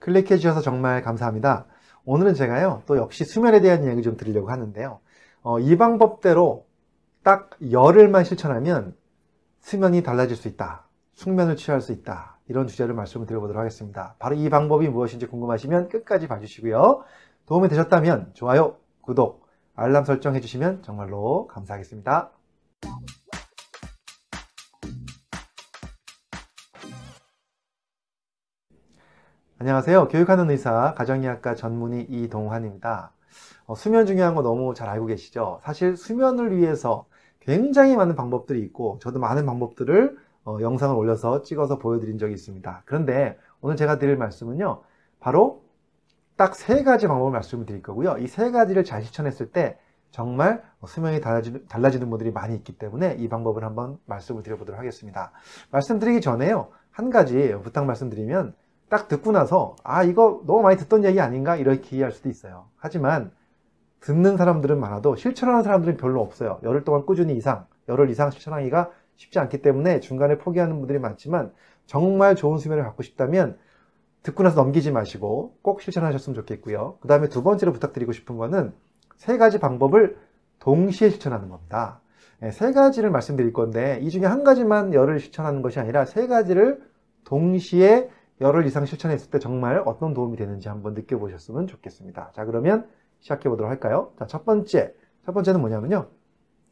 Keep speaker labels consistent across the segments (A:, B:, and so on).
A: 클릭해 주셔서 정말 감사합니다. 오늘은 제가요, 또 역시 수면에 대한 이야기 좀 드리려고 하는데요. 어, 이 방법대로 딱 열흘만 실천하면 수면이 달라질 수 있다. 숙면을 취할 수 있다. 이런 주제를 말씀을 드려보도록 하겠습니다. 바로 이 방법이 무엇인지 궁금하시면 끝까지 봐주시고요. 도움이 되셨다면 좋아요, 구독, 알람 설정해 주시면 정말로 감사하겠습니다. 안녕하세요. 교육하는 의사, 가정의학과 전문의 이동환입니다. 어, 수면 중요한 거 너무 잘 알고 계시죠? 사실 수면을 위해서 굉장히 많은 방법들이 있고 저도 많은 방법들을 어, 영상을 올려서 찍어서 보여드린 적이 있습니다. 그런데 오늘 제가 드릴 말씀은요. 바로 딱 세 가지 방법을 말씀을 드릴 거고요. 이 세 가지를 잘 실천했을 때 정말 수면이 달라지는, 달라지는 분들이 많이 있기 때문에 이 방법을 한번 말씀을 드려보도록 하겠습니다. 말씀드리기 전에요. 한 가지 부탁 말씀드리면 딱 듣고 나서 아 이거 너무 많이 듣던 얘기 아닌가 이렇게 이해할 수도 있어요. 하지만 듣는 사람들은 많아도 실천하는 사람들은 별로 없어요. 열흘 동안 꾸준히 이상, 열흘 이상 실천하기가 쉽지 않기 때문에 중간에 포기하는 분들이 많지만 정말 좋은 수면을 갖고 싶다면 듣고 나서 넘기지 마시고 꼭 실천하셨으면 좋겠고요. 그 다음에 두 번째로 부탁드리고 싶은 거는 세 가지 방법을 동시에 실천하는 겁니다. 네, 세 가지를 말씀드릴 건데 이 중에 한 가지만 열흘 실천하는 것이 아니라 세 가지를 동시에 열흘 이상 실천했을 때 정말 어떤 도움이 되는지 한번 느껴보셨으면 좋겠습니다. 자, 그러면 시작해 보도록 할까요? 자, 첫 번째. 첫 번째는 뭐냐면요.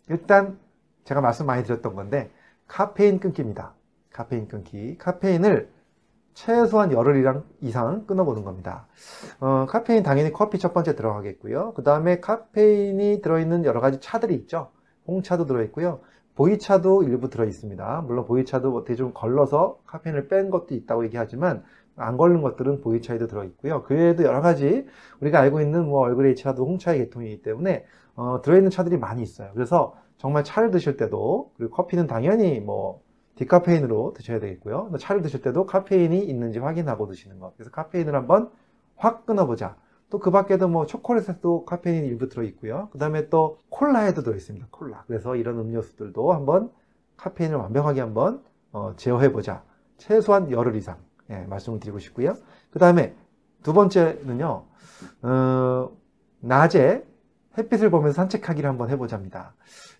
A: 일단 제가 말씀 많이 드렸던 건데 카페인 끊기입니다. 카페인 끊기. 카페인을 최소한 열흘 이상 끊어보는 겁니다. 어, 카페인 당연히 커피 첫 번째 들어가겠고요. 그 다음에 카페인이 들어있는 여러 가지 차들이 있죠. 홍차도 들어있고요. 보이차도 일부 들어 있습니다. 물론 보이차도 어떻게 좀 걸러서 카페인을 뺀 것도 있다고 얘기하지만 안 걸른 것들은 보이차에도 들어 있고요. 그 외에도 여러 가지 우리가 알고 있는 뭐 얼그레이 차도 홍차의 계통이기 때문에 어, 들어있는 차들이 많이 있어요. 그래서 정말 차를 드실 때도 그리고 커피는 당연히 뭐 디카페인으로 드셔야 되겠고요. 차를 드실 때도 카페인이 있는지 확인하고 드시는 것. 그래서 카페인을 한번 확 끊어보자. 또 그 밖에도 뭐 초콜릿에도 카페인이 일부 들어있고요. 그 다음에 또 콜라에도 들어있습니다. 콜라. 그래서 이런 음료수들도 한번 카페인을 완벽하게 한번 어, 제어해보자. 최소한 열흘 이상 예, 말씀을 드리고 싶고요. 그 다음에 두 번째는요. 어, 낮에 햇빛을 보면서 산책하기를 한번 해보자입니다.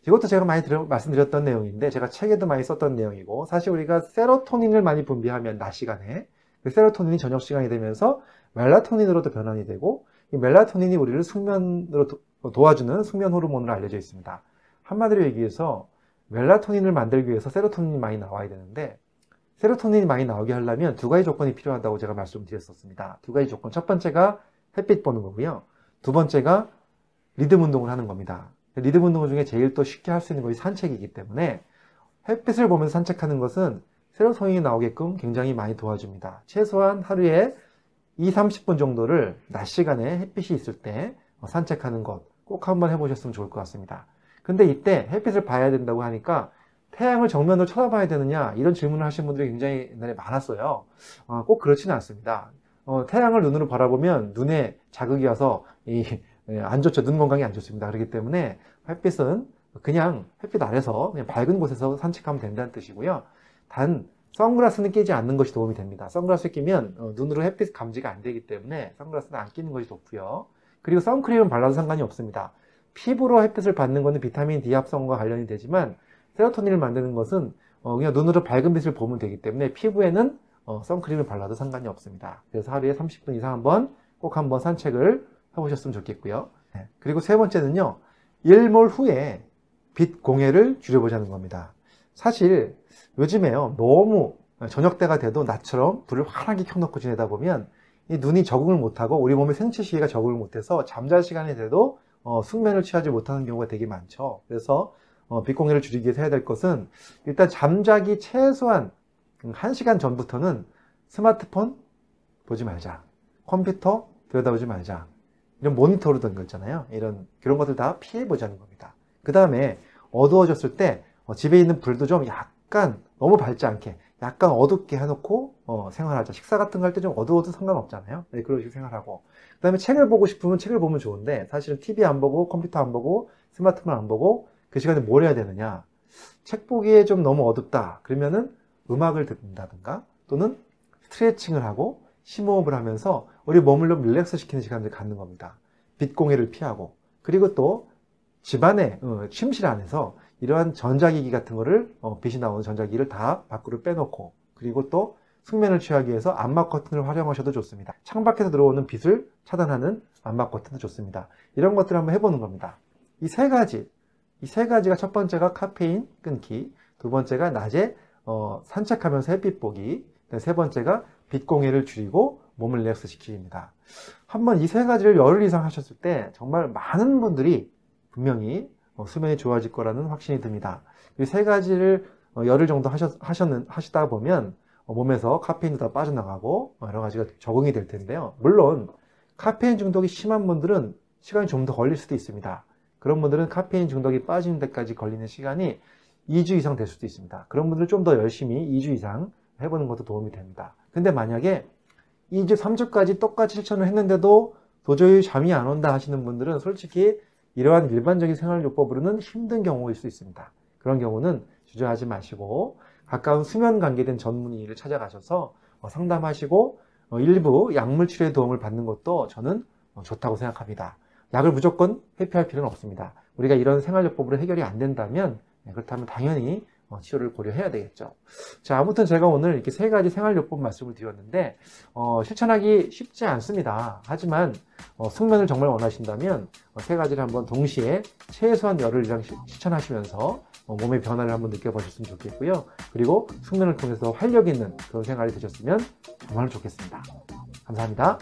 A: 이것도 제가 많이 들어, 말씀드렸던 내용인데 제가 책에도 많이 썼던 내용이고 사실 우리가 세로토닌을 많이 분비하면 낮 시간에 그 세로토닌이 저녁 시간이 되면서 멜라토닌으로도 변환이 되고 이 멜라토닌이 우리를 숙면으로 도, 와주는 숙면 호르몬으로 알려져 있습니다. 한마디로 얘기해서 멜라토닌을 만들기 위해서 세로토닌이 많이 나와야 되는데 세로토닌이 많이 나오게 하려면 두 가지 조건이 필요하다고 제가 말씀드렸었습니다. 두 가지 조건. 첫 번째가 햇빛 보는 거고요. 두 번째가 리듬 운동을 하는 겁니다. 리듬 운동 중에 제일 또 쉽게 할 수 있는 것이 산책이기 때문에 햇빛을 보면서 산책하는 것은 세로토닌이 나오게끔 굉장히 많이 도와줍니다. 최소한 하루에 2, 30분 정도를 낮 시간에 햇빛이 있을 때 산책하는 것 꼭 한번 해보셨으면 좋을 것 같습니다. 근데 이때 햇빛을 봐야 된다고 하니까 태양을 정면으로 쳐다봐야 되느냐 이런 질문을 하신 분들이 굉장히 옛날에 많았어요. 어, 꼭 그렇지는 않습니다. 어, 태양을 눈으로 바라보면 눈에 자극이 와서 이, 예, 안 좋죠. 눈 건강이 안 좋습니다. 그렇기 때문에 햇빛은 그냥 햇빛 아래서 그냥 밝은 곳에서 산책하면 된다는 뜻이고요. 단 선글라스는 끼지 않는 것이 도움이 됩니다. 선글라스 끼면 어, 눈으로 햇빛 감지가 안 되기 때문에 선글라스는 안 끼는 것이 좋고요. 그리고 선크림은 발라도 상관이 없습니다. 피부로 햇빛을 받는 것은 비타민 D 합성과 관련이 되지만 세로토닌을 만드는 것은 어, 그냥 눈으로 밝은 빛을 보면 되기 때문에 피부에는 어, 선크림을 발라도 상관이 없습니다. 그래서 하루에 30분 이상 한번 꼭 한번 산책을 해보셨으면 좋겠고요. 네. 그리고 세 번째는요. 일몰 후에 빛 공해를 줄여보자는 겁니다. 사실 요즘에요 너무 저녁 때가 돼도 낮처럼 불을 환하게 켜놓고 지내다 보면 이 눈이 적응을 못하고 우리 몸의 생체 시계가 적응을 못해서 잠잘 시간이 돼도 어, 숙면을 취하지 못하는 경우가 되게 많죠. 그래서 어, 빛공해를 줄이기 위해서 해야 될 것은 일단 잠자기 최소한 1시간 전부터는 스마트폰 보지 말자. 컴퓨터 들여다보지 말자. 이런 모니터로 된 거 있잖아요. 이런 그런 것들 다 피해 보자는 겁니다. 그 다음에 어두워졌을 때 어, 집에 있는 불도 좀 약간 너무 밝지 않게 약간 어둡게 해놓고 어, 생활하자. 식사 같은 거 할 때 좀 어두워도 상관없잖아요. 네, 그런 식으로 생활하고. 그 다음에 책을 보고 싶으면 책을 보면 좋은데 사실은 TV 안 보고 컴퓨터 안 보고 스마트폰 안 보고 그 시간에 뭘 해야 되느냐. 책 보기에 좀 너무 어둡다. 그러면은 음악을 듣는다든가 또는 스트레칭을 하고 심호흡을 하면서 우리 몸을 좀 릴렉스 시키는 시간을 갖는 겁니다. 빛 공해를 피하고 그리고 또 집안에 어, 침실 안에서 이러한 전자기기 같은 거를 어, 빛이 나오는 전자기기를 다 밖으로 빼놓고 그리고 또 숙면을 취하기 위해서 암막 커튼을 활용하셔도 좋습니다. 창밖에서 들어오는 빛을 차단하는 암막 커튼도 좋습니다. 이런 것들을 한번 해보는 겁니다. 이 세 가지, 이 세 가지가 첫 번째가 카페인 끊기, 두 번째가 낮에 어, 산책하면서 햇빛 보기, 세 번째가 빛 공해를 줄이고 몸을 릴렉스 시키기입니다. 한번 이 세 가지를 열흘 이상 하셨을 때 정말 많은 분들이 분명히 어, 수면이 좋아질 거라는 확신이 듭니다. 이 세 가지를 어, 열흘 정도 하셨, 하셨는, 하시다 보면 어, 몸에서 카페인도 다 빠져나가고 여러 가지가 적응이 될 텐데요. 물론 카페인 중독이 심한 분들은 시간이 좀 더 걸릴 수도 있습니다. 그런 분들은 카페인 중독이 빠지는 데까지 걸리는 시간이 2주 이상 될 수도 있습니다. 그런 분들은 좀 더 열심히 2주 이상 해보는 것도 도움이 됩니다. 근데 만약에 2주, 3주까지 똑같이 실천을 했는데도 도저히 잠이 안 온다 하시는 분들은 솔직히 이러한 일반적인 생활요법으로는 힘든 경우일 수 있습니다. 그런 경우는 주저하지 마시고 가까운 수면 관계된 전문의를 찾아가셔서 어, 상담하시고 어, 일부 약물 치료의 도움을 받는 것도 저는 어, 좋다고 생각합니다. 약을 무조건 회피할 필요는 없습니다. 우리가 이런 생활요법으로 해결이 안 된다면 네, 그렇다면 당연히 어, 치료를 고려해야 되겠죠. 자, 아무튼 제가 오늘 이렇게 세 가지 생활요법 말씀을 드렸는데, 어, 실천하기 쉽지 않습니다. 하지만, 어, 숙면을 정말 원하신다면, 어, 세 가지를 한번 동시에 최소한 열흘 이상 시- 실천하시면서, 어, 몸의 변화를 한번 느껴보셨으면 좋겠고요. 그리고 숙면을 통해서 활력 있는 그런 생활이 되셨으면 정말 좋겠습니다. 감사합니다.